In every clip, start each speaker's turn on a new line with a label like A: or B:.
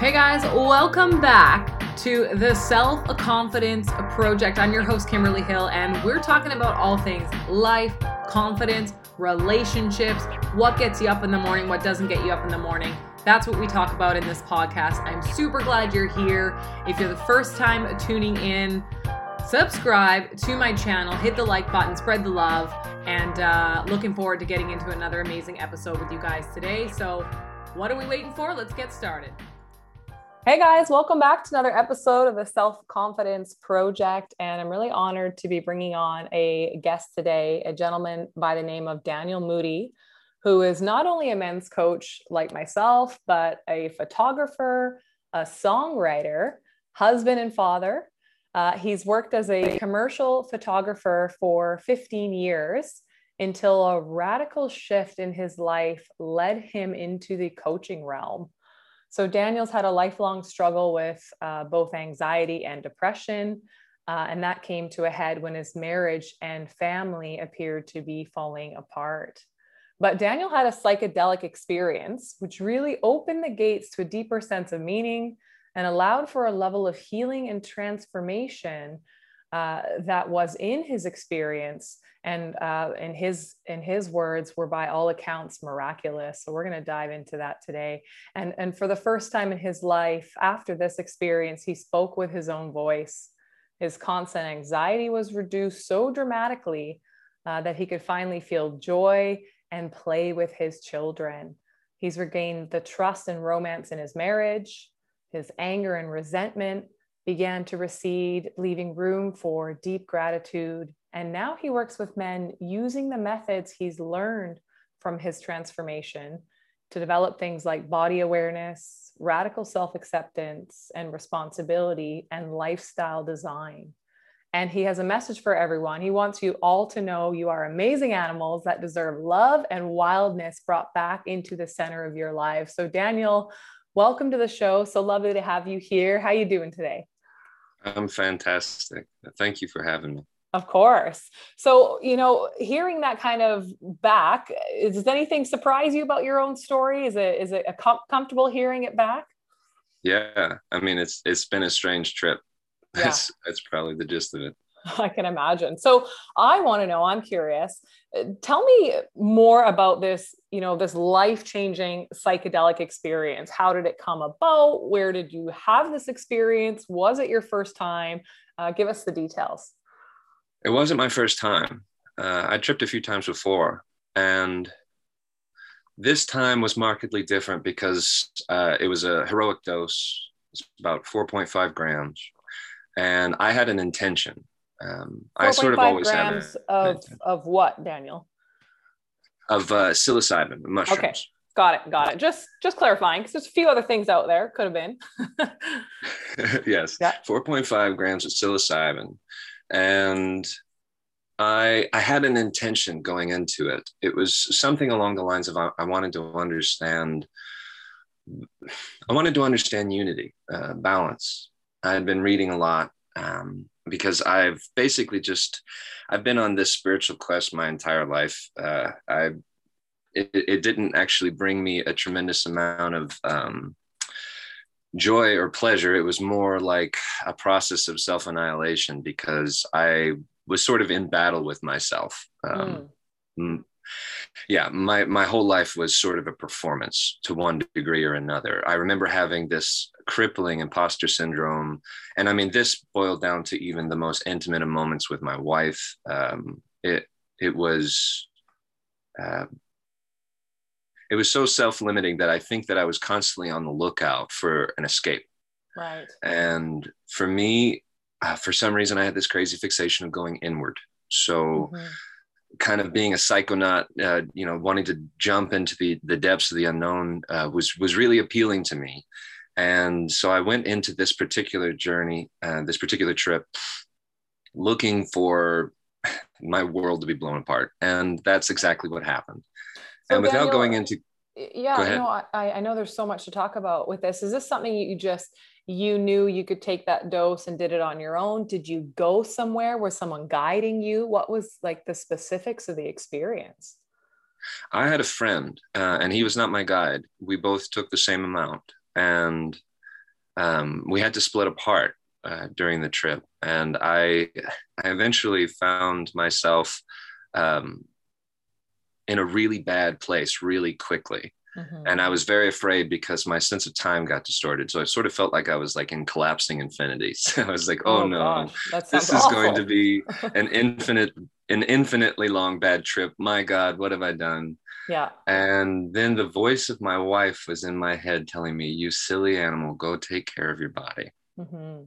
A: Hey guys, welcome back to the Self Confidence Project. I'm your host, Kimberly Hill, and we're talking about all things life, confidence, relationships, what gets you up in the morning, what doesn't get you up in the morning. That's what we talk about in this podcast. I'm super glad you're here. If you're the first time tuning in, subscribe to my channel, hit the like button, spread the love, and uh, looking forward to getting into another amazing episode with you guys today. So, what are we waiting for? Let's get started. Hey guys, welcome back to another episode of the Self Confidence Project. And I'm really honored to be bringing on a guest today, a gentleman by the name of Daniel Moody, who is not only a men's coach like myself, but a photographer, a songwriter, husband, and father. Uh, he's worked as a commercial photographer for 15 years until a radical shift in his life led him into the coaching realm. So Daniel's had a lifelong struggle with uh, both anxiety and depression. Uh, and that came to a head when his marriage and family appeared to be falling apart. But Daniel had a psychedelic experience, which really opened the gates to a deeper sense of meaning and allowed for a level of healing and transformation uh, that was in his experience and uh, in his in his words were by all accounts miraculous. So we're going to dive into that today. And and for the first time in his life after this experience he spoke with his own voice. His constant anxiety was reduced so dramatically uh, that he could finally feel joy and play with his children. He's regained the trust and romance in his marriage his anger and resentment began to recede, leaving room for deep gratitude. And now he works with men using the methods he's learned from his transformation to develop things like body awareness, radical self acceptance and responsibility, and lifestyle design. And he has a message for everyone. He wants you all to know you are amazing animals that deserve love and wildness brought back into the center of your life. So, Daniel, welcome to the show. So lovely to have you here. How are you doing today?
B: I'm fantastic. Thank you for having me.
A: Of course. So, you know, hearing that kind of back, does anything surprise you about your own story? Is it is it a com- comfortable hearing it back?
B: Yeah, I mean, it's it's been a strange trip. Yeah. That's that's probably the gist of it.
A: I can imagine. So, I want to know. I'm curious. Uh, tell me more about this. You know, this life changing psychedelic experience. How did it come about? Where did you have this experience? Was it your first time? Uh, give us the details.
B: It wasn't my first time. Uh, I tripped a few times before, and this time was markedly different because uh, it was a heroic dose. It's about 4.5 grams, and I had an intention. Um, I sort of always
A: grams had a, of of what, Daniel?
B: Of uh, psilocybin mushrooms.
A: Okay, got it, got it. Just just clarifying because there's a few other things out there. Could have been.
B: yes, yeah. 4.5 grams of psilocybin and I, I had an intention going into it. It was something along the lines of I, I wanted to understand. I wanted to understand unity, uh, balance. I had been reading a lot um, because I've basically just I've been on this spiritual quest my entire life. Uh, I it, it, didn't actually bring me a tremendous amount of um, joy or pleasure. It was more like a process of self annihilation because I was sort of in battle with myself. Um, mm. Yeah, my, my whole life was sort of a performance to one degree or another. I remember having this crippling imposter syndrome. And I mean, this boiled down to even the most intimate of moments with my wife. Um, it, it was uh, it was so self-limiting that I think that I was constantly on the lookout for an escape.
A: Right.
B: And for me, uh, for some reason, I had this crazy fixation of going inward. So, mm-hmm. Kind of being a psychonaut, uh, you know, wanting to jump into the the depths of the unknown uh, was was really appealing to me. And so I went into this particular journey, uh, this particular trip, looking for my world to be blown apart, and that's exactly what happened. So and without Daniel, going into
A: yeah Go know I, I know there's so much to talk about with this is this something you just you knew you could take that dose and did it on your own? Did you go somewhere? Was someone guiding you? What was like the specifics of the experience?
B: I had a friend uh, and he was not my guide. We both took the same amount and um, we had to split apart uh, during the trip, and I I eventually found myself um, in a really bad place really quickly. Mm-hmm. And I was very afraid because my sense of time got distorted. So I sort of felt like I was like in collapsing infinity. So I was like, oh, oh no, this is going to be an infinite, an infinitely long bad trip. My God, what have I done?
A: Yeah.
B: And then the voice of my wife was in my head telling me, you silly animal, go take care of your body. Mm-hmm.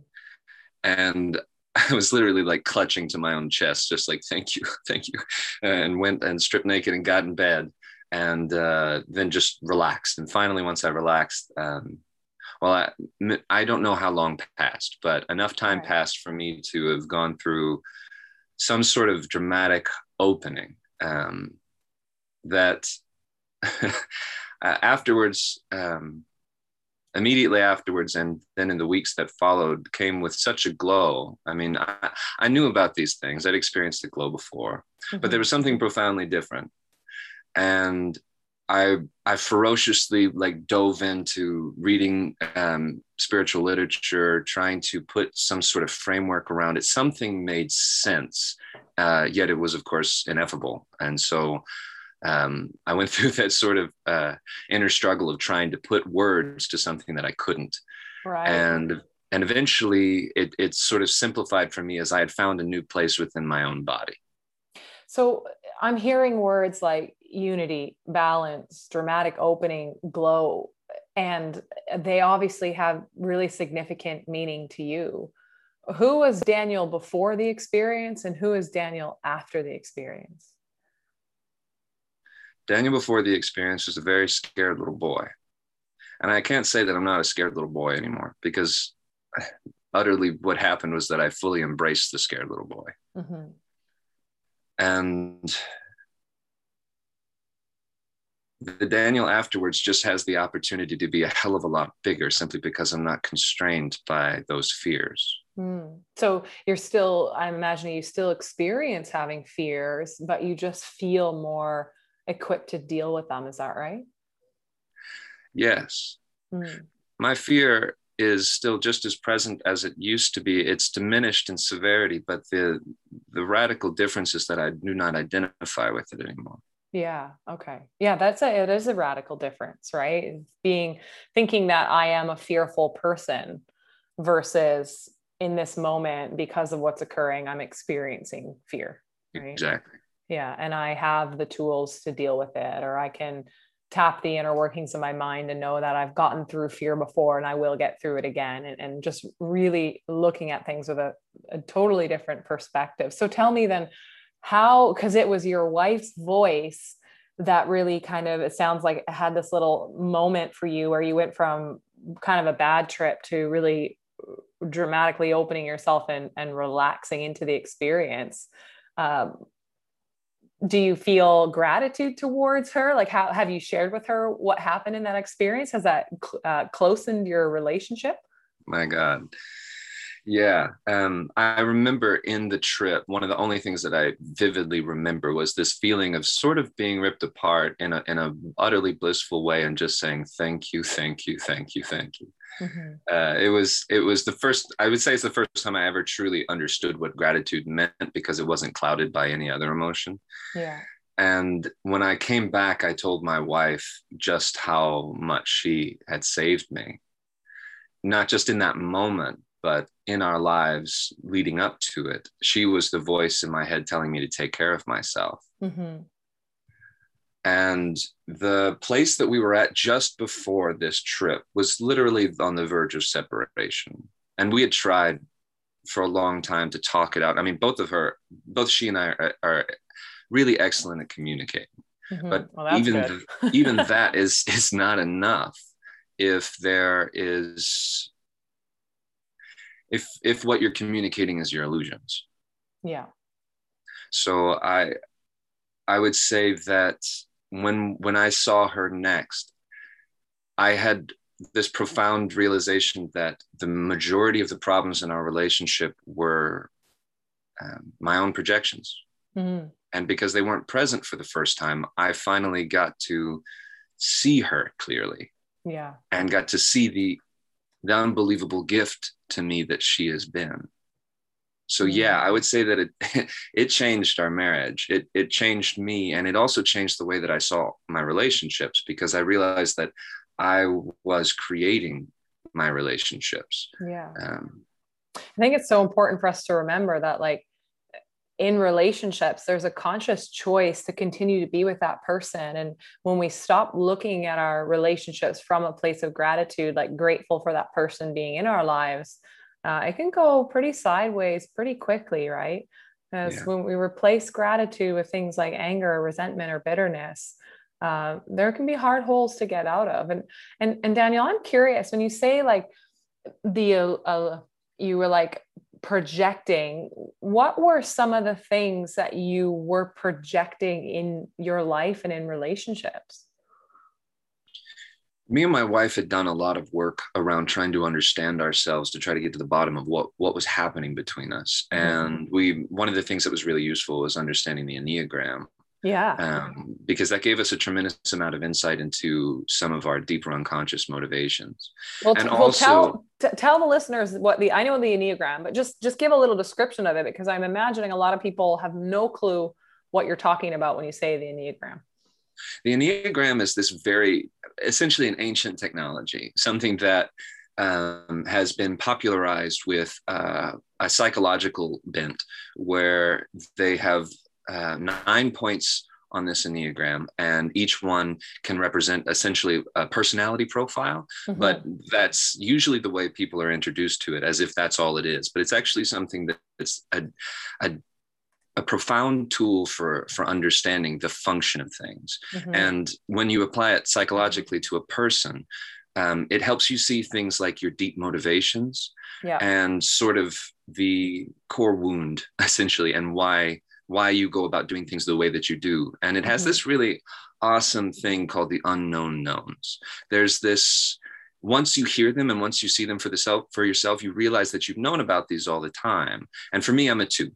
B: And I was literally like clutching to my own chest, just like, thank you, thank you. And went and stripped naked and got in bed and uh, then just relaxed. And finally, once I relaxed, um, well, I, I don't know how long passed, but enough time right. passed for me to have gone through some sort of dramatic opening um, that afterwards, um, immediately afterwards, and then in the weeks that followed, came with such a glow. I mean, I, I knew about these things, I'd experienced the glow before, mm-hmm. but there was something profoundly different and I I ferociously like dove into reading um, spiritual literature, trying to put some sort of framework around it. Something made sense, uh, yet it was of course ineffable. And so um, I went through that sort of uh, inner struggle of trying to put words to something that I couldn't. Right. And and eventually it it sort of simplified for me as I had found a new place within my own body.
A: So I'm hearing words like unity, balance, dramatic opening, glow, and they obviously have really significant meaning to you. Who was Daniel before the experience and who is Daniel after the experience?
B: Daniel before the experience was a very scared little boy. And I can't say that I'm not a scared little boy anymore because utterly what happened was that I fully embraced the scared little boy. Mm-hmm. And the Daniel afterwards just has the opportunity to be a hell of a lot bigger simply because I'm not constrained by those fears.
A: Mm. So you're still, I'm imagining you still experience having fears, but you just feel more equipped to deal with them. Is that right?
B: Yes. Mm. My fear is still just as present as it used to be. It's diminished in severity, but the the radical difference is that I do not identify with it anymore.
A: Yeah. Okay. Yeah, that's a it is a radical difference, right? Being thinking that I am a fearful person versus in this moment because of what's occurring, I'm experiencing fear.
B: Right? Exactly.
A: Yeah. And I have the tools to deal with it, or I can tap the inner workings of my mind and know that I've gotten through fear before and I will get through it again. And, and just really looking at things with a, a totally different perspective. So tell me then, how because it was your wife's voice that really kind of it sounds like had this little moment for you where you went from kind of a bad trip to really dramatically opening yourself and, and relaxing into the experience um, do you feel gratitude towards her like how have you shared with her what happened in that experience has that uh, closened your relationship
B: my god yeah. Um, I remember in the trip, one of the only things that I vividly remember was this feeling of sort of being ripped apart in a, in a utterly blissful way and just saying, thank you, thank you, thank you, thank you. Mm-hmm. Uh, it was it was the first I would say it's the first time I ever truly understood what gratitude meant because it wasn't clouded by any other emotion.
A: Yeah.
B: And when I came back, I told my wife just how much she had saved me, not just in that moment, but in our lives leading up to it, she was the voice in my head telling me to take care of myself. Mm-hmm. And the place that we were at just before this trip was literally on the verge of separation. And we had tried for a long time to talk it out. I mean, both of her, both she and I are, are really excellent at communicating. Mm-hmm. But well, even even that is is not enough if there is if if what you're communicating is your illusions
A: yeah
B: so i i would say that when when i saw her next i had this profound realization that the majority of the problems in our relationship were um, my own projections mm-hmm. and because they weren't present for the first time i finally got to see her clearly
A: yeah
B: and got to see the the unbelievable gift to me that she has been. So yeah, I would say that it it changed our marriage. It it changed me and it also changed the way that I saw my relationships because I realized that I was creating my relationships.
A: Yeah. Um, I think it's so important for us to remember that like in relationships there's a conscious choice to continue to be with that person and when we stop looking at our relationships from a place of gratitude like grateful for that person being in our lives uh, it can go pretty sideways pretty quickly, right? Because yeah. when we replace gratitude with things like anger or resentment or bitterness, uh, there can be hard holes to get out of. And and and Daniel, I'm curious when you say like the uh, uh, you were like projecting. What were some of the things that you were projecting in your life and in relationships?
B: Me and my wife had done a lot of work around trying to understand ourselves to try to get to the bottom of what what was happening between us. Mm-hmm. and we one of the things that was really useful was understanding the enneagram.
A: Yeah.
B: Um, because that gave us a tremendous amount of insight into some of our deeper unconscious motivations.
A: Well, and well also tell, t- tell the listeners what the i know the enneagram but just just give a little description of it because i'm imagining a lot of people have no clue what you're talking about when you say the enneagram
B: the Enneagram is this very essentially an ancient technology, something that um, has been popularized with uh, a psychological bent where they have uh, nine points on this enneagram and each one can represent essentially a personality profile mm-hmm. but that's usually the way people are introduced to it as if that's all it is but it's actually something that's a, a a profound tool for for understanding the function of things mm-hmm. and when you apply it psychologically to a person um, it helps you see things like your deep motivations yeah. and sort of the core wound essentially and why why you go about doing things the way that you do and it has mm-hmm. this really awesome thing called the unknown knowns there's this once you hear them and once you see them for the self for yourself you realize that you've known about these all the time and for me i'm a two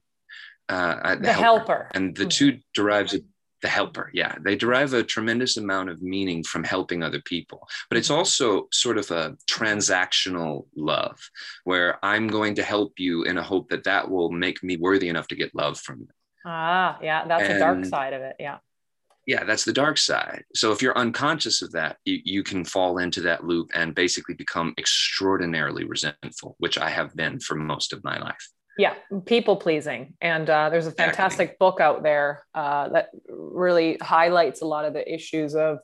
A: uh, the, the helper. helper.
B: and the mm-hmm. two derives a, the helper yeah they derive a tremendous amount of meaning from helping other people but it's mm-hmm. also sort of a transactional love where i'm going to help you in a hope that that will make me worthy enough to get love from you
A: ah yeah that's and, the dark side of it yeah
B: yeah that's the dark side so if you're unconscious of that you, you can fall into that loop and basically become extraordinarily resentful which i have been for most of my life
A: yeah, people pleasing. And uh, there's a fantastic exactly. book out there uh, that really highlights a lot of the issues of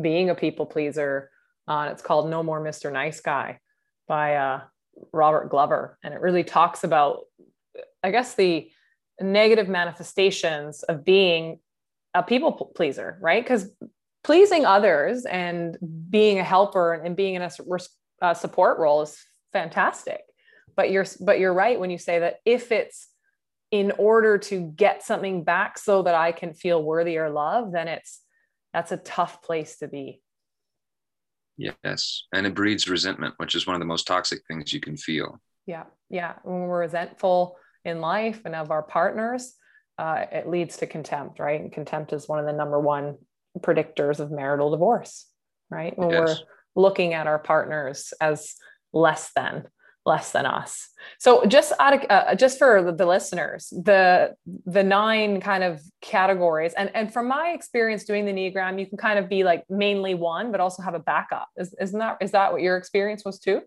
A: being a people pleaser. Uh, it's called No More Mr. Nice Guy by uh, Robert Glover. And it really talks about, I guess, the negative manifestations of being a people pleaser, right? Because pleasing others and being a helper and being in a, a support role is fantastic but you're but you're right when you say that if it's in order to get something back so that I can feel worthy or love, then it's that's a tough place to be.
B: Yes. And it breeds resentment, which is one of the most toxic things you can feel.
A: Yeah. Yeah. When we're resentful in life and of our partners, uh, it leads to contempt, right? And contempt is one of the number one predictors of marital divorce, right? When yes. we're looking at our partners as less than less than us. So just out of, uh, just for the, listeners, the the nine kind of categories, and and from my experience doing the Enneagram, you can kind of be like mainly one, but also have a backup. Is, isn't that is that what your experience was too?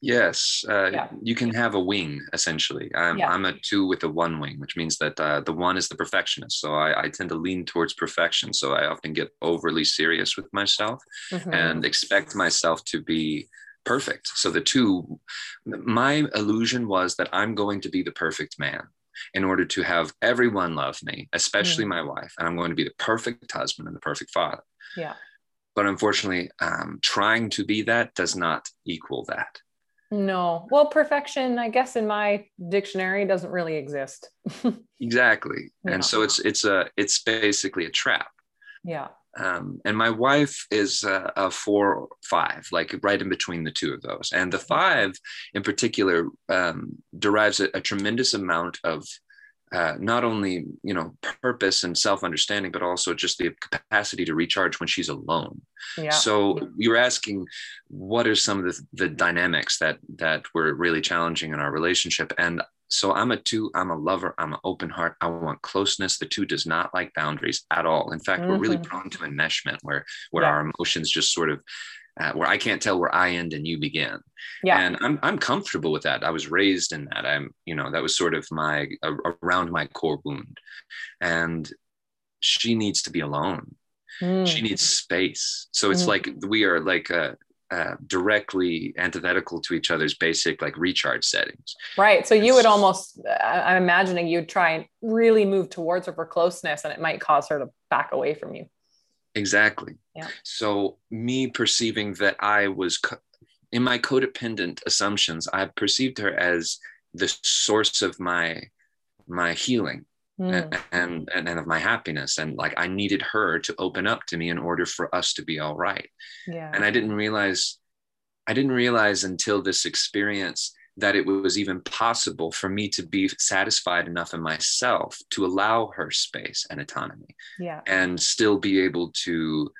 B: Yes, uh, yeah. you can have a wing essentially. I'm, yeah. I'm a two with a one wing, which means that uh, the one is the perfectionist. So I, I, tend to lean towards perfection. So I often get overly serious with myself mm-hmm. and expect myself to be perfect. So the two, my illusion was that I'm going to be the perfect man in order to have everyone love me, especially mm. my wife, and I'm going to be the perfect husband and the perfect father.
A: Yeah.
B: But unfortunately, um, trying to be that does not equal that.
A: No. Well, perfection, I guess, in my dictionary, doesn't really exist.
B: exactly. Yeah. And so it's it's a it's basically a trap.
A: Yeah.
B: Um, and my wife is a, a four five, like right in between the two of those. And the five in particular um, derives a, a, tremendous amount of uh, not only you know purpose and self-understanding but also just the capacity to recharge when she's alone yeah. so you're asking what are some of the, the dynamics that that were really challenging in our relationship and so i'm a two i'm a lover i'm an open heart i want closeness the two does not like boundaries at all in fact mm-hmm. we're really mm-hmm. prone to enmeshment where where yeah. our emotions just sort of uh, where I can't tell where I end and you begin. Yeah. And I'm, I'm comfortable with that. I was raised in that. I'm, you know, that was sort of my, uh, around my core wound. And she needs to be alone. Mm. She needs space. So it's mm. like we are like uh, uh, directly antithetical to each other's basic like recharge settings.
A: Right. So you would almost, I'm imagining you'd try and really move towards her for closeness and it might cause her to back away from you.
B: Exactly. Yeah. So me perceiving that I was co- in my codependent assumptions, I perceived her as the source of my my healing mm. and, and and of my happiness and like I needed her to open up to me in order for us to be all right. Yeah. And I didn't realize I didn't realize until this experience that it was even possible for me to be satisfied enough in myself to allow her space and autonomy yeah. and still be able to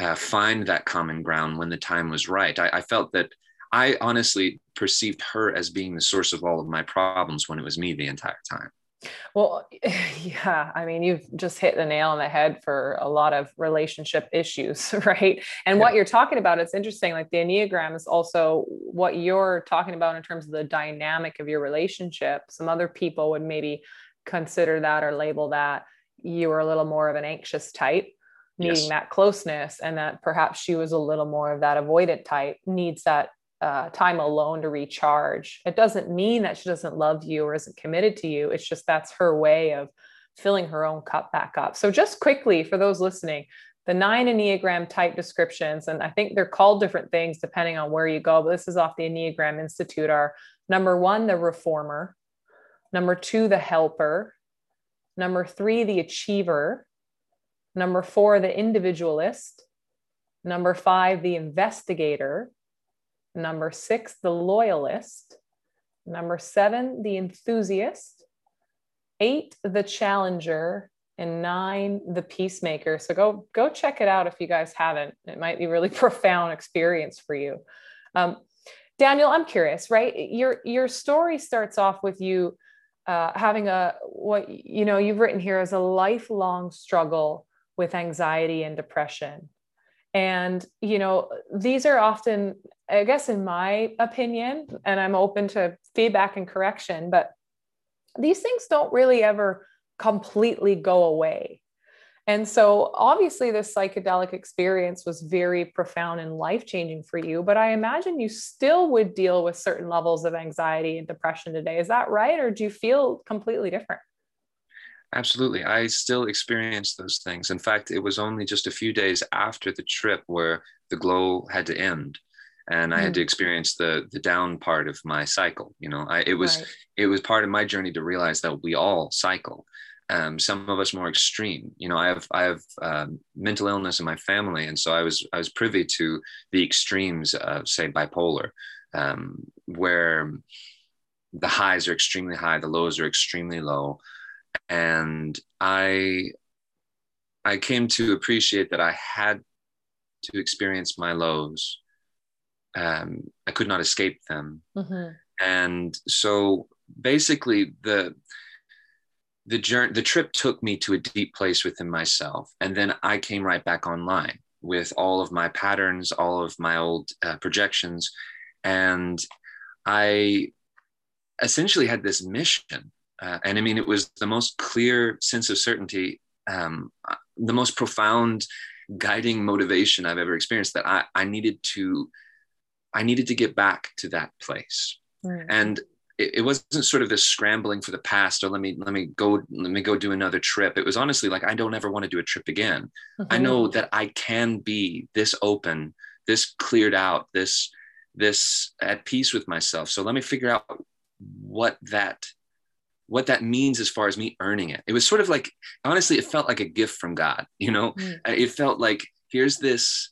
B: uh, find that common ground when the time was right I, I felt that i honestly perceived her as being the source of all of my problems when it was me the entire time
A: well, yeah, I mean, you've just hit the nail on the head for a lot of relationship issues, right? And yeah. what you're talking about, it's interesting. Like the Enneagram is also what you're talking about in terms of the dynamic of your relationship. Some other people would maybe consider that or label that you were a little more of an anxious type needing yes. that closeness and that perhaps she was a little more of that avoidant type needs that uh, time alone to recharge. It doesn't mean that she doesn't love you or isn't committed to you. It's just that's her way of filling her own cup back up. So, just quickly for those listening, the nine Enneagram type descriptions, and I think they're called different things depending on where you go, but this is off the Enneagram Institute are number one, the reformer, number two, the helper, number three, the achiever, number four, the individualist, number five, the investigator, Number six, the loyalist. Number seven, the enthusiast. Eight, the challenger. And nine, the peacemaker. So go go check it out if you guys haven't. It might be really profound experience for you. Um, Daniel, I'm curious, right? Your your story starts off with you uh, having a what you know you've written here as a lifelong struggle with anxiety and depression and you know these are often I guess, in my opinion, and I'm open to feedback and correction, but these things don't really ever completely go away. And so, obviously, this psychedelic experience was very profound and life changing for you. But I imagine you still would deal with certain levels of anxiety and depression today. Is that right? Or do you feel completely different?
B: Absolutely. I still experience those things. In fact, it was only just a few days after the trip where the glow had to end and mm. I had to mm. experience the the down part of my cycle. You know, I, it was right. it was part of my journey to realize that we all cycle. Um, some of us more extreme. You know, I have I have um, mental illness in my family, and so I was I was privy to the extremes of say bipolar, um, where the highs are extremely high, the lows are extremely low, and I I came to appreciate that I had to experience my lows um, I could not escape them. Mm-hmm. And so basically the the journey the trip took me to a deep place within myself and then i came right back online with all of my patterns all of my old uh, projections and i essentially had this mission uh, and i mean it was the most clear sense of certainty um, the most profound guiding motivation i've ever experienced that i, I needed to I needed to get back to that place. Right. And it, it, wasn't sort of this scrambling for the past or let me let me go let me go do another trip. It was honestly like I don't ever want to do a trip again. Mm-hmm. I know that I can be this open, this cleared out, this this at peace with myself. So let me figure out what that what that means as far as me earning it. It was sort of like honestly it felt like a gift from God, you know? Mm. It felt like here's this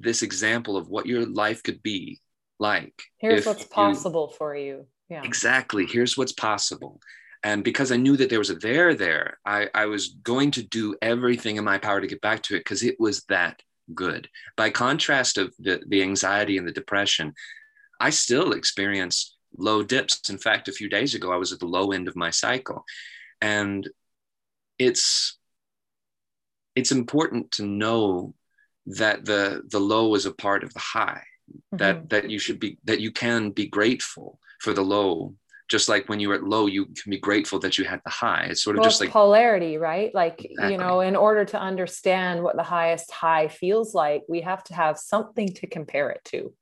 B: this example of what your life could be like.
A: Here's what's possible you, for you.
B: Yeah. Exactly. Here's what's possible. And because I knew that there was a there there, I, I was going to do everything in my power to get back to it because it was that good. By contrast of the, the anxiety and the depression, I still experience low dips. In fact, a few days ago, I was at the low end of my cycle. And it's it's important to know that the the low is a part of the high mm-hmm. that that you should be that you can be grateful for the low just like when you're at low you can be grateful that you had the high it's sort of
A: well,
B: just like
A: polarity right like exactly. you know in order to understand what the highest high feels like we have to have something to compare it to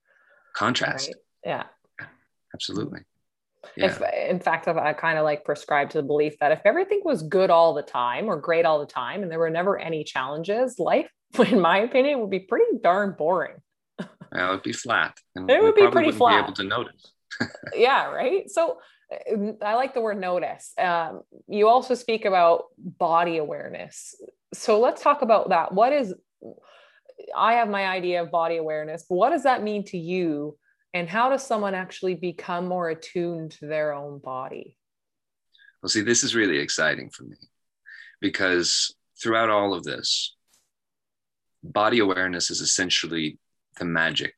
B: contrast
A: right? yeah
B: absolutely
A: yeah. If, in fact, I kind of like prescribe to the belief that if everything was good all the time or great all the time and there were never any challenges, life, in my opinion, would be pretty darn boring.
B: Yeah, it would be flat.
A: And it would be pretty flat.
B: Be able to notice.
A: yeah, right. So I like the word notice. Um, you also speak about body awareness. So let's talk about that. What is, I have my idea of body awareness, but what does that mean to you? And how does someone actually become more attuned to their own body?
B: Well, see, this is really exciting for me because throughout all of this, body awareness is essentially the magic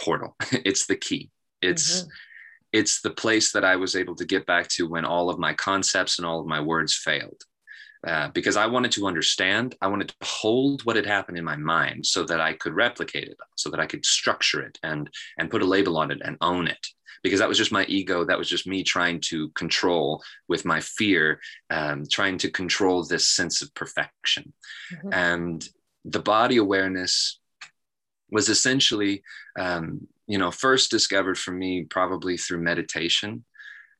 B: portal. it's the key. It's mm-hmm it's the place that I was able to get back to when all of my concepts and all of my words failed. Uh, because I wanted to understand, I wanted to hold what had happened in my mind so that I could replicate it, so that I could structure it and and put a label on it and own it. Because that was just my ego, that was just me trying to control with my fear, um, trying to control this sense of perfection. Mm-hmm. And the body awareness was essentially um, you know first discovered for me probably through meditation.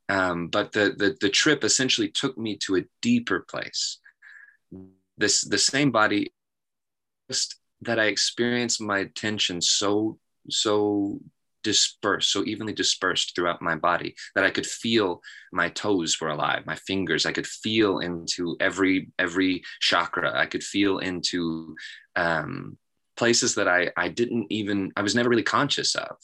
B: Um, but the, the the trip essentially took me to a deeper place. This the same body just that i experienced my attention so so dispersed so evenly dispersed throughout my body that i could feel my toes were alive my fingers i could feel into every every chakra i could feel into um, places that I, I didn't even, I was never really conscious of.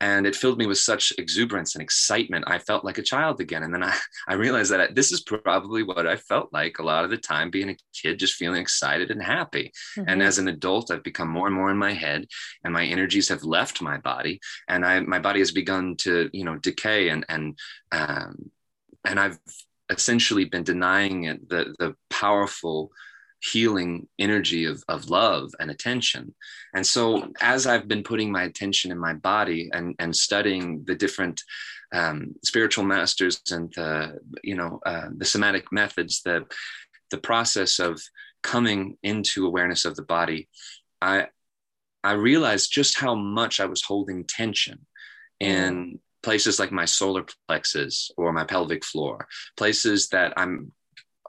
B: And it filled me with such exuberance and excitement. I felt like a child again. And then I, I realized that this is probably what I felt like a lot of the time being a kid, just feeling excited and happy. Mm-hmm. And as an adult, I've become more and more in my head and my energies have left my body and I, my body has begun to, you know, decay and, and, um, and I've essentially been denying it the, the powerful healing energy of, of love and attention. And so, as I've been putting my attention in my body and, and studying the different um, spiritual masters and the, you know, uh, the somatic methods, the, the process of coming into awareness of the body, I, I realized just how much I was holding tension in places like my solar plexus or my pelvic floor, places that I'm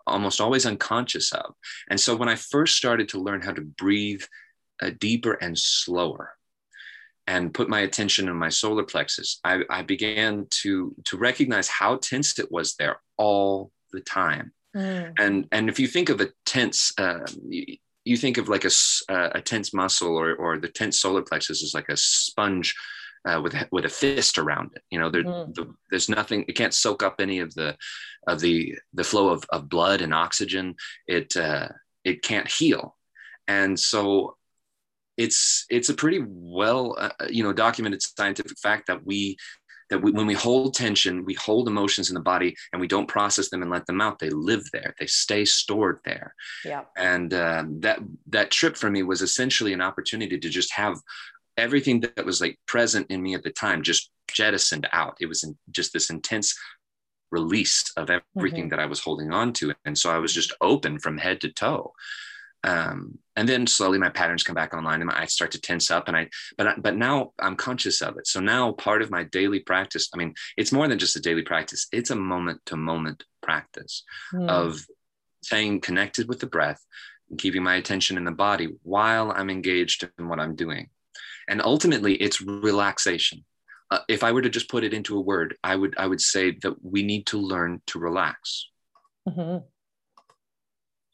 B: almost always unconscious of. And so when I first started to learn how to breathe uh, deeper and slower, and put my attention in my solar plexus, I, I, began to to recognize how tense it was there all the time. Mm. And and if you think of a tense, uh, you, you, think of like a, uh, a tense muscle or or the tense solar plexus is like a sponge uh, with with a fist around it. You know, there, mm. the, there's nothing. It can't soak up any of the of the the flow of, of blood and oxygen. It uh, it can't heal, and so it's it's a pretty well uh, you know documented scientific fact that we that we, when we hold tension, we hold emotions in the body and we don't process them and let them out. They live there. They stay stored there.
A: Yeah.
B: And um, that that trip for me was essentially an opportunity to just have everything that was like present in me at the time just jettisoned out. It was in just this intense release of everything mm-hmm. that I was holding on to. And so I was just open from head to toe. Um, and then slowly my patterns come back online and I start to tense up and I, but, but now I'm conscious of it. So now part of my daily practice, I mean, it's more than just a daily practice. It's a moment to moment practice mm. of staying connected with the breath and keeping my attention in the body while I'm engaged in what I'm doing and ultimately it's relaxation. Uh, if i were to just put it into a word i would i would say that we need to learn to relax.
A: Mm-hmm.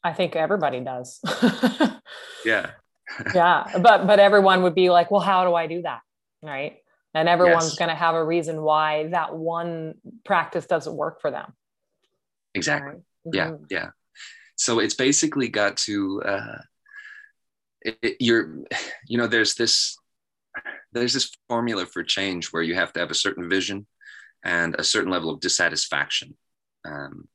A: i think everybody does.
B: Yeah.
A: Yeah but but everyone would be like well how do i do that? Right? And everyone's yes. going to have a reason why that one practice doesn't work for them.
B: Exactly. Right. mm-hmm. yeah yeah. So it's basically got to uh it, it, you're you know there's this there's this formula for change where you have to have a certain vision and a certain level of dissatisfaction. Um,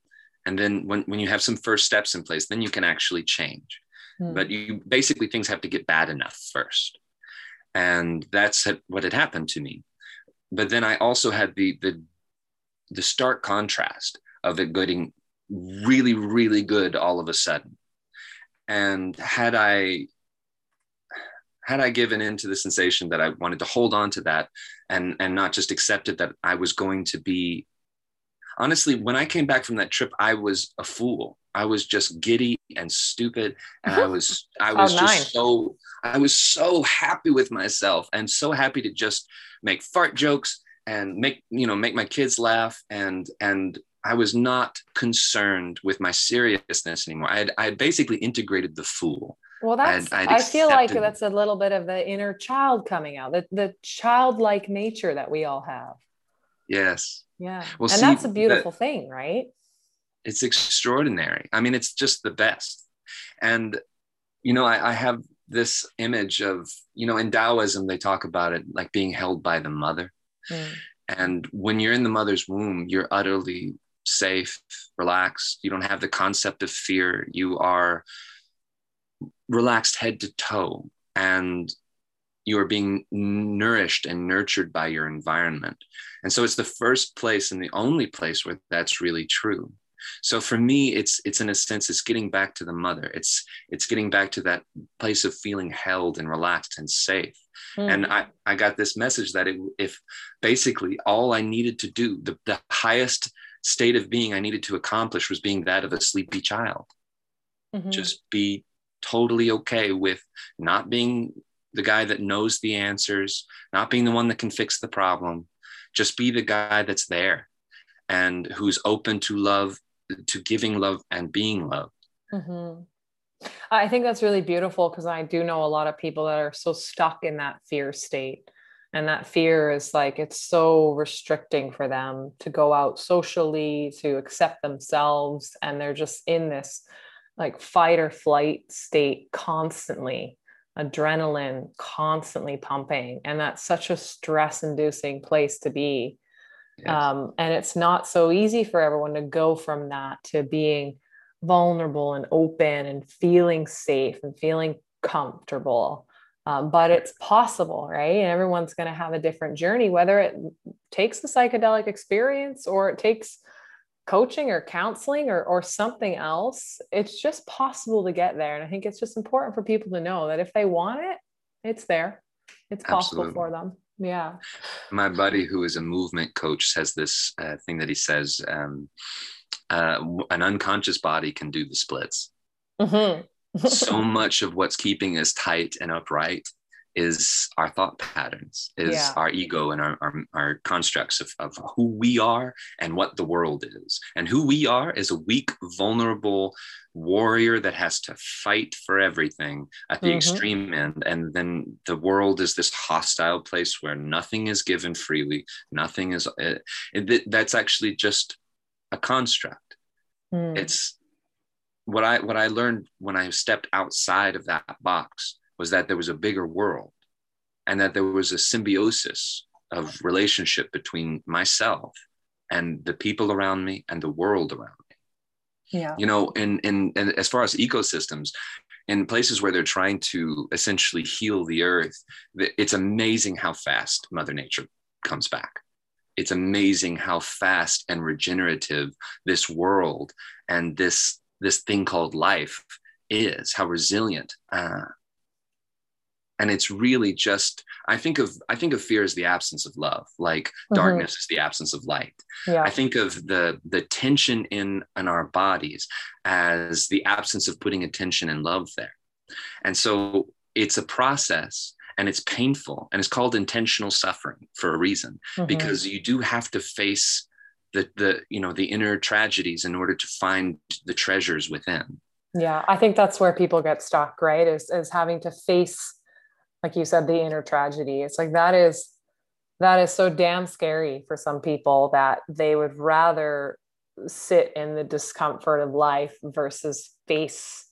B: and then when, when you have some first steps in place then you can actually change. Mm. but you basically things have to get bad enough first. And that's what had happened to me. But then i also had the the the stark contrast of it getting really really good all of a sudden. And had i had i given in to the sensation that i wanted to hold on to that and and not just accepted that i was going to be honestly when i came back from that trip i was a fool i was just giddy and stupid and i was i oh, was oh, just so i was so happy with myself and so happy to just make fart jokes and make you know make my kids laugh and and I was not concerned with my seriousness anymore. I had, I had basically integrated the fool.
A: Well, that's, I'd, I'd I feel like that's a little bit of the inner child coming out, the, the childlike nature that we all have.
B: Yes.
A: Yeah. Well, and see, that's a beautiful that, thing, right?
B: It's extraordinary. I mean, it's just the best. And, you know, I, I have this image of, you know, in Taoism, they talk about it like being held by the mother. Mm. And when you're in the mother's womb, you're utterly safe, relaxed. You don't have the concept of fear. You are relaxed head to toe and you are being nourished and nurtured by your environment. And so it's the first place and the only place where that's really true. So for me, it's it's in a sense, it's getting back to the mother. It's it's getting back to that place of feeling held and relaxed and safe. Mm. And I, I got this message that it, if basically all I needed to do, the, the highest state of being I needed to accomplish was being that of a sleepy child. Mm-hmm. Just be totally okay with not being the guy that knows the answers, not being the one that can fix the problem. Just be the guy that's there and who's open to love, to giving love and being loved.
A: Mm-hmm. I think that's really beautiful because I do know a lot of people that are so stuck in that fear state and that fear is like it's so restricting for them to go out socially to accept themselves and they're just in this like fight or flight state constantly adrenaline constantly pumping and that's such a stress inducing place to be yes. um, and it's not so easy for everyone to go from that to being vulnerable and open and feeling safe and feeling comfortable um, but it's possible, right? And everyone's going to have a different journey, whether it takes the psychedelic experience or it takes coaching or counseling or, or something else. It's just possible to get there. And I think it's just important for people to know that if they want it, it's there. It's possible Absolutely. for them. Yeah.
B: My buddy, who is a movement coach, says this uh, thing that he says um, uh, an unconscious body can do the splits. Mm-hmm so much of what's keeping us tight and upright is our thought patterns, is yeah. our ego and our, our, our constructs of, of who we are and what the world is. And who we are is a weak, vulnerable warrior that has to fight for everything at the mm-hmm. extreme end. And then the world is this hostile place where nothing is given freely, nothing is, it, it, that's actually just a construct. Mm. It's what I what I learned when I stepped outside of that box was that there was a bigger world and that there was a symbiosis of relationship between myself and the people around me and the world around me. Yeah. You know, in in, in as far as ecosystems, in places where they're trying to essentially heal the earth, it's amazing how fast Mother Nature comes back. It's amazing how fast and regenerative this world and this this thing called life is, how resilient. Uh, and it's really just i think of i think of fear as the absence of love like mm-hmm. darkness is the absence of light yeah. i think of the the tension in in our bodies as the absence of putting attention and love there and so it's a process and it's painful and it's called intentional suffering for a reason mm-hmm. because you do have to face the the you know the inner tragedies in order to find the treasures within
A: yeah i think that's where people get stuck right is is having to face like you said the inner tragedy it's like that is that is so damn scary for some people that they would rather sit in the discomfort of life versus face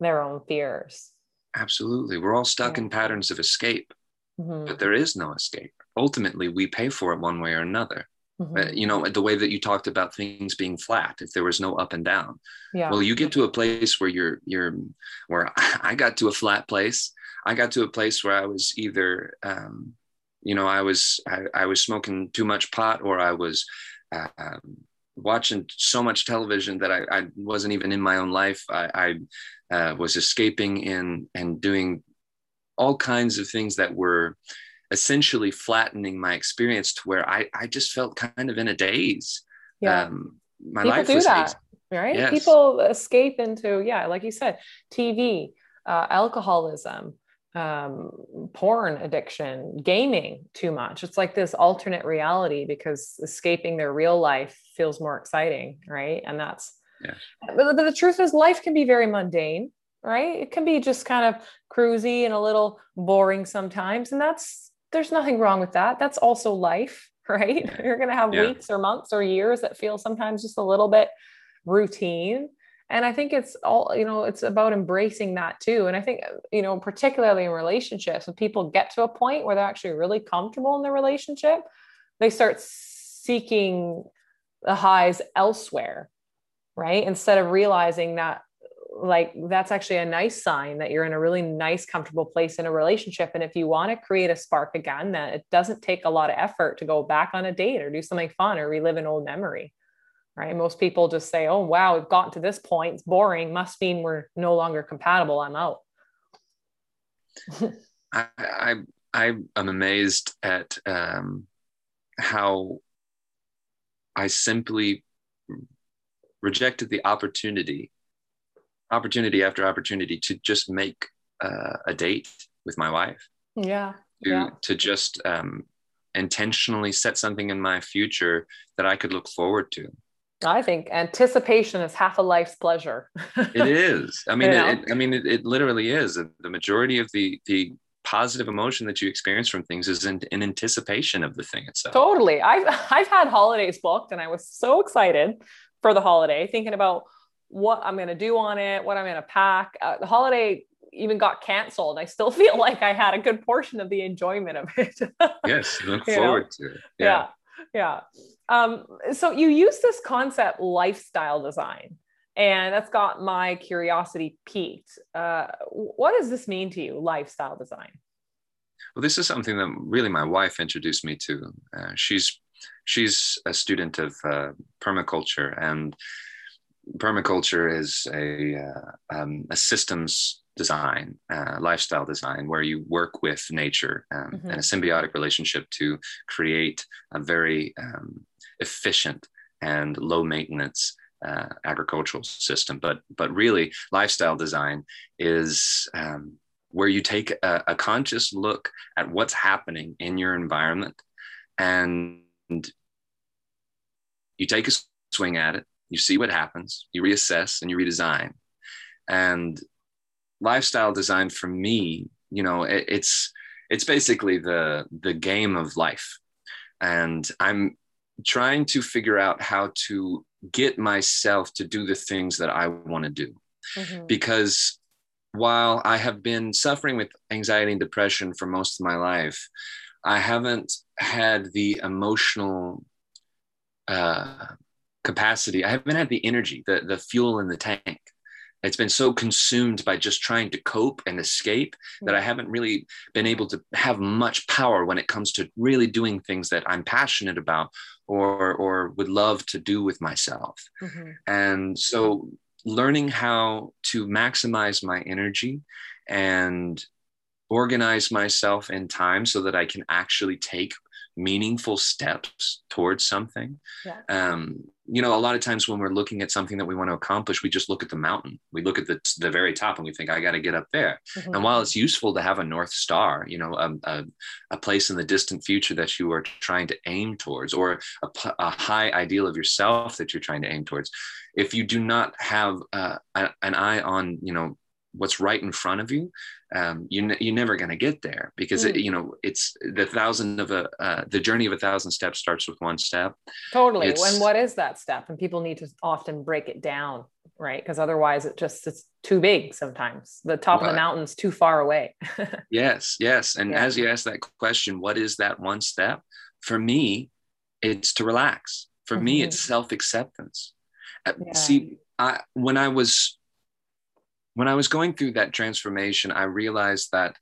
A: their own fears.
B: Absolutely. We're all stuck yeah. in patterns of escape, mm-hmm. but there is no escape. Ultimately, we pay for it one way or another. Mm-hmm. Uh, you know, the way that you talked about things being flat, if there was no up and down. Yeah. Well, you get to a place where you're, you're, where I got to a flat place. I got to a place where I was either, um, you know, I was, I, I, was smoking too much pot or I was, um, watching so much television that I, I, wasn't even in my own life. I, I uh, was escaping in and doing all kinds of things that were essentially flattening my experience to where I, I just felt kind of in a daze.
A: Yeah. Um, my People life do was that, right? Yes. People escape into, yeah, like you said, TV, uh, alcoholism, um, porn addiction, gaming too much. It's like this alternate reality because escaping their real life feels more exciting, right? And that's, yeah. but, but the truth is, life can be very mundane, right? It can be just kind of cruisy and a little boring sometimes. And that's, there's nothing wrong with that. That's also life, right? You're going to have yeah. weeks or months or years that feel sometimes just a little bit routine and i think it's all you know it's about embracing that too. And i think you know particularly in relationships when people get to a point where they're actually really comfortable in the relationship they start seeking the highs elsewhere right? Instead of realizing that like that's actually a nice sign that you're in a really nice comfortable place in a relationship. And if you want to create a spark again that it doesn't take a lot of effort to go back on a date or do something fun or relive an old memory right? Most people just say, oh, wow, we've gotten to this point. It's boring. Must mean we're no longer compatible. I'm out.
B: I, I, I am amazed at um, how I simply rejected the opportunity, opportunity after opportunity to just make uh, a date with my wife.
A: Yeah.
B: To,
A: yeah.
B: to just um, intentionally set something in my future that I could look forward to.
A: I think anticipation is half a life's pleasure.
B: it is. I mean, it, I mean, it, it, literally is. The majority of the the positive emotion that you experience from things is in, in anticipation of the thing itself.
A: Totally. I've I've had holidays booked, and I was so excited for the holiday, thinking about what I'm going to do on it, what I'm going to pack. Uh, the holiday even got canceled. I still feel like I had a good portion of the enjoyment of it.
B: yes, look forward know? to it.
A: Yeah. yeah. yeah. Um, so you use this concept lifestyle design, and that's got my curiosity piqued. Uh, what does this mean to you, lifestyle design?
B: Well, this is something that really my wife introduced me to. Uh, she's she's a student of uh, permaculture, and permaculture is a uh, um, a systems design, uh, lifestyle design, where you work with nature um, mm-hmm. in a symbiotic relationship to create a very um, efficient and low maintenance uh, agricultural system. But but really, lifestyle design is um, where you take a, a, conscious look at what's happening in your environment, and you take a swing at it. You see what happens. You reassess and you redesign. And lifestyle design for me, you know, it, it's it's basically the the game of life and i'm trying to figure out how to get myself to do the things that I want to do. Mm-hmm. Because while I have been suffering with anxiety and depression for most of my life, I haven't had the emotional uh, capacity. I haven't had the energy, the, the fuel in the tank it's been so consumed by just trying to cope and escape that I haven't really been able to have much power when it comes to really doing things that I'm passionate about or or would love to do with myself. Mm-hmm. And so learning how to maximize my energy and organize myself in time so that I can actually take meaningful steps towards something. Yeah. Um, you know, a lot of times when we're looking at something that we want to accomplish, we just look at the mountain. We look at the, the very top and we think, I got to get up there. Mm-hmm. And while it's useful to have a North Star, you know, a, a, a, place in the distant future that you are trying to aim towards, or a, a high ideal of yourself that you're trying to aim towards, if you do not have uh, an eye on, you know, what's right in front of you um, you you're never going to get there because mm. it, you know it's the thousand of a uh, the journey of a thousand steps starts with one step.
A: Totally. It's, and what is that step? And people need to often break it down right? Because otherwise it just it's too big sometimes. The top of the mountain's too far away.
B: Yes yes. And yeah. as you ask that question what is that one step? For me it's to relax. For mm-hmm. me it's self-acceptance. Uh, yeah. see I, when i was when I was going through that transformation, I realized that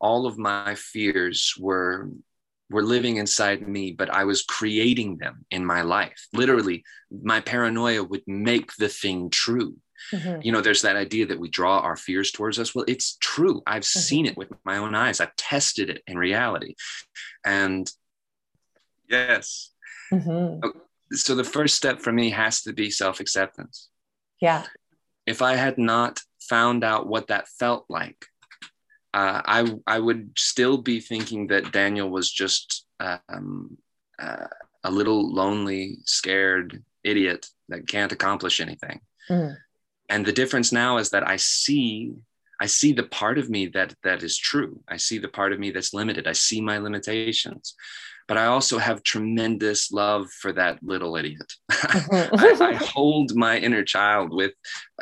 B: all of my fears were were living inside me, but I was creating them in my life. Literally, my paranoia would make the thing true. Mm-hmm. You know, there's that idea that we draw our fears towards us. Well, it's true. I've mm-hmm. seen it with my own eyes. I've tested it in reality. And yes. Mm-hmm. Oh, so the first step for me has to be self acceptance.
A: Yeah.
B: If I had not found out what that felt like, uh, I I would still be thinking that Daniel was just um, uh, a little lonely, scared idiot that can't accomplish anything. Mm. And the difference now is that I see I see the part of me that that is true. I see the part of me that's limited. I see my limitations but I also have tremendous love for that little idiot. I, I, hold my inner child with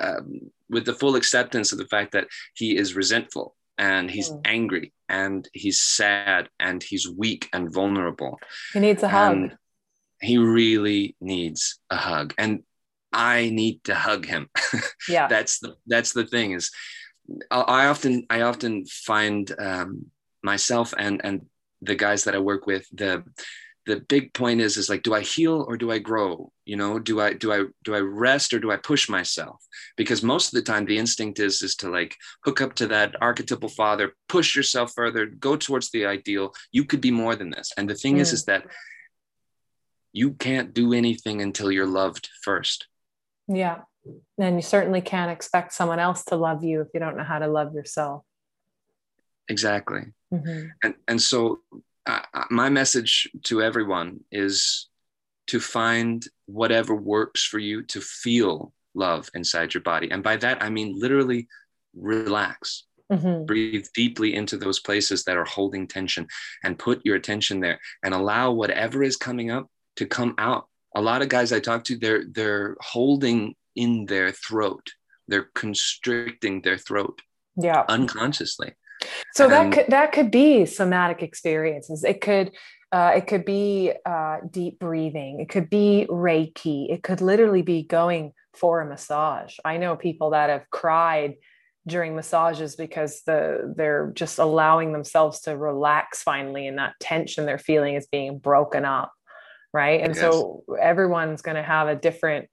B: um, with the full acceptance of the fact that he is resentful and he's mm. angry and he's sad and he's weak and vulnerable.
A: He needs a hug.
B: he really needs a hug, and I need to hug him.
A: Yeah,
B: that's the that's the thing is. I often I often find um, myself and and the guys that I work with, the the big point is is like do i heal or do i grow? You know do i do i do i rest or do i push myself? Because most of the time the instinct is is to like hook up to that archetypal father push yourself further go towards the ideal. You could be more than this. And the thing mm. is is that you can't do anything until you're loved first.
A: Yeah. And you certainly can't expect someone else to love you if you don't know how to love yourself.
B: Exactly mm-hmm. and and so uh, my message to everyone is to find whatever works for you to feel love inside your body. And by that i mean literally relax. Mm-hmm. breathe deeply into those places that are holding tension and put your attention there and allow whatever is coming up to come out. A lot of guys i talk to they're they're holding in their throat. They're constricting their throat
A: yeah.
B: unconsciously
A: so that could that could be somatic experiences. It could uh, it could be uh, deep breathing. It could be Reiki. It could literally be going for a massage. I know people that have cried during massages because the they're just allowing themselves to relax finally, and that tension they're feeling is being broken up, right? And yes. so everyone's going to have a different,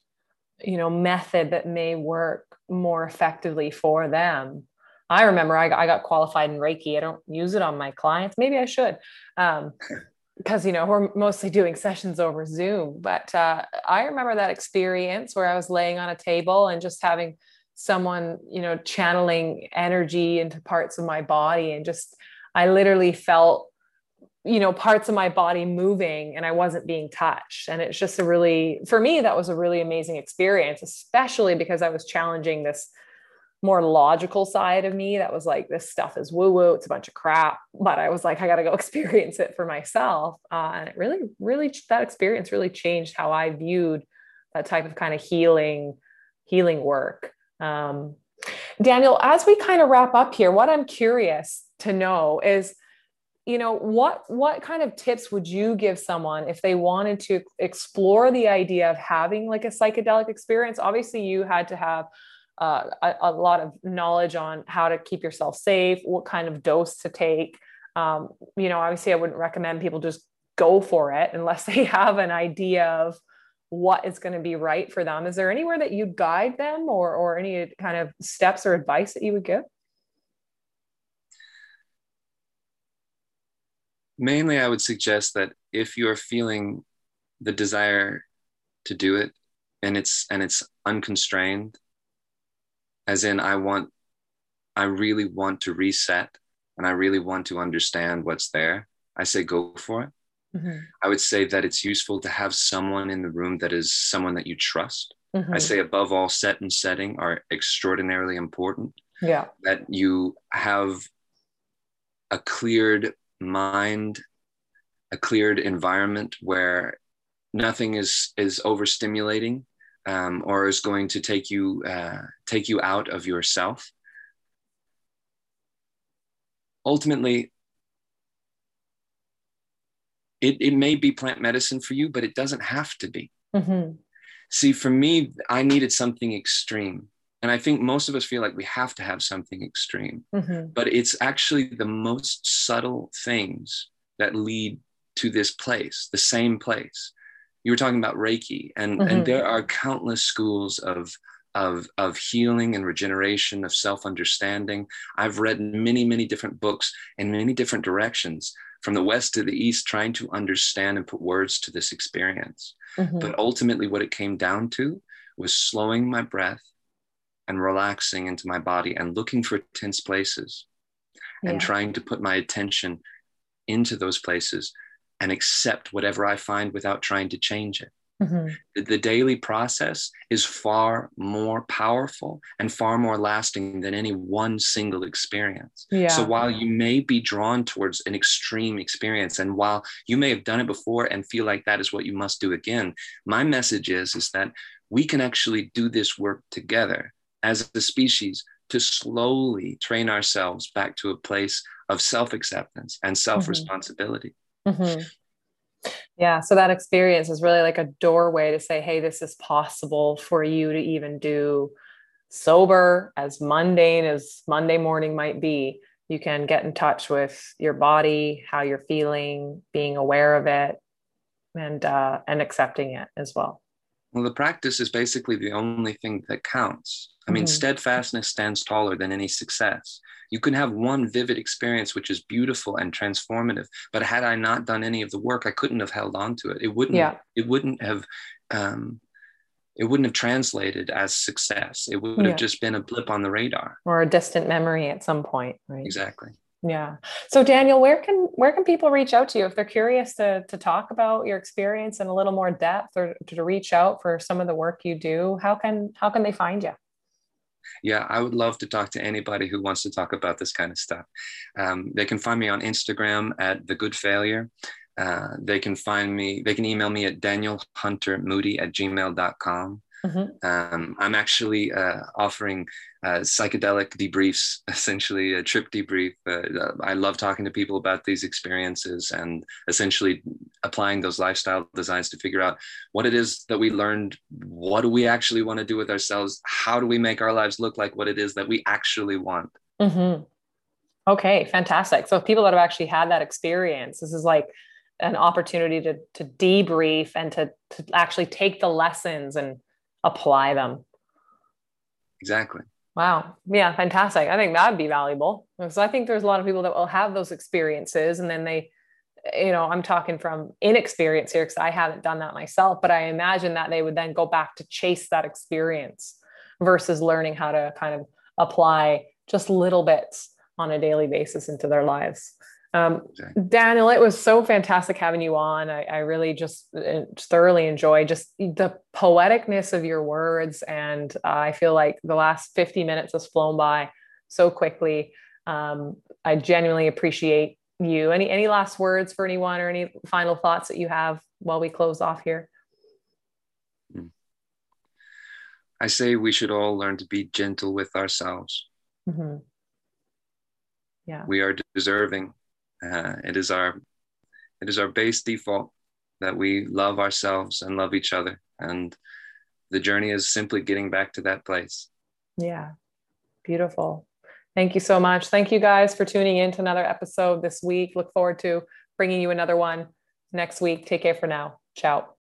A: you know, method that may work more effectively for them I remember I got, I got qualified in Reiki. I don't use it on my clients. Maybe I should. Um, because you know we're mostly doing sessions over zoom but uh, i remember that experience where i was laying on a table and just having someone you know channeling energy into parts of my body and just i literally felt you know parts of my body moving and i wasn't being touched and it's just a really for me that was a really amazing experience especially because i was challenging this more logical side of me that was like this stuff is woo woo it's a bunch of crap but i was like i got to go experience it for myself uh, and it really really that experience really changed how i viewed that type of kind of healing healing work. Um, daniel as we kind of wrap up here what i'm curious to know is you know what what kind of tips would you give someone if they wanted to explore the idea of having like a psychedelic experience? Obviously you had to have uh, a, a, lot of knowledge on how to keep yourself safe, what kind of dose to take. Um, you know, obviously, I wouldn't recommend people just go for it unless they have an idea of what is going to be right for them. Is there anywhere that you'd guide them or, or any kind of steps or advice that you would give?
B: Mainly, I would suggest that if you're feeling the desire to do it and it's and it's unconstrained as in i want i really want to reset and i really want to understand what's there i say go for it mm-hmm. i would say that it's useful to have someone in the room that is someone that you trust mm-hmm. i say above all set and setting are extraordinarily important
A: Yeah.
B: That you have a cleared mind, a cleared environment where nothing is is overstimulating um, or is going to take you uh, take you out of yourself. Ultimately, it, it may be plant medicine for you, but it doesn't have to be. Mm-hmm. See, for me, I needed something extreme. And I think most of us feel like we have to have something extreme, mm-hmm. but it's actually the most subtle things that lead to this place, the same place. You were talking about Reiki, and, mm-hmm. and there are countless schools of, of, of healing and regeneration, of self understanding. I've read many, many different books in many different directions from the west to the east trying to understand and put words to this experience. Mm-hmm. But ultimately, what it came down to was slowing my breath and relaxing into my body and looking for tense places yeah. and trying to put my attention into those places and accept whatever I find without trying to change it. Mm-hmm. The, the, daily process is far more powerful and far more lasting than any one single experience. Yeah. So while you may be drawn towards an extreme experience, and while you may have done it before and feel like that is what you must do again, my message is, is that we can actually do this work together as a species to slowly train ourselves back to a place of self acceptance and self responsibility. Mm-hmm.
A: Yeah. So that experience is really like a doorway to say, hey, this is possible for you to even do sober, as mundane as Monday morning might be. You can get in touch with your body, how you're feeling, being aware of it, and uh, and accepting it as well.
B: Well, the practice is basically the only thing that counts. I mean, mm-hmm. steadfastness stands taller than any success. You can have one vivid experience, which is beautiful and transformative. But had I not done any of the work, I couldn't have held on to it. It wouldn't. Yeah. It wouldn't have. Um, it wouldn't have translated as success. It would have just been a blip on the radar
A: or a distant memory at some point. Right.
B: Exactly.
A: Yeah. So Daniel, where can where can people reach out to you if they're curious to to talk about your experience in a little more depth or to reach out for some of the work you do? How can how can they find you?
B: Yeah, I would love to talk to anybody who wants to talk about this kind of stuff. Um, they can find me on Instagram at the good failure. Uh, they can find me, they can email me at danielhuntermoody at gmail.com. Mm-hmm. Um, I'm actually uh, offering uh, psychedelic debriefs, essentially a trip debrief. Uh, I love talking to people about these experiences and essentially applying those lifestyle designs to figure out what it is that we learned. What do we actually want to do with ourselves? How do we make our lives look like what it is that we actually want?
A: Mm-hmm. Okay, fantastic. So, people that have actually had that experience, this is like an opportunity to, to debrief and to, to actually take the lessons and apply them.
B: Exactly.
A: Wow. Yeah, fantastic. I think that'd be valuable. So I think there's a lot of people that will have those experiences and then they, you know, I'm talking from inexperience here because I haven't done that myself, but I imagine that they would then go back to chase that experience versus learning how to kind of apply just little bits on a daily basis into their lives. Um, Daniel, it was so fantastic having you on. I, I really just uh, thoroughly enjoy just the poeticness of your words. And uh, I feel like the last 50 minutes has flown by so quickly. Um, I genuinely appreciate you. Any, any last words for anyone or any final thoughts that you have while we close off here? Hmm.
B: I say we should all learn to be gentle with ourselves. Mm-hmm.
A: Yeah.
B: We are deserving uh, it is our it is our base default that we love ourselves and love each other, and the journey is simply getting back to that place.
A: Yeah, beautiful. Thank you so much. Thank you guys for tuning in to another episode this week. Look forward to bringing you another one next week. Take care for now. Ciao.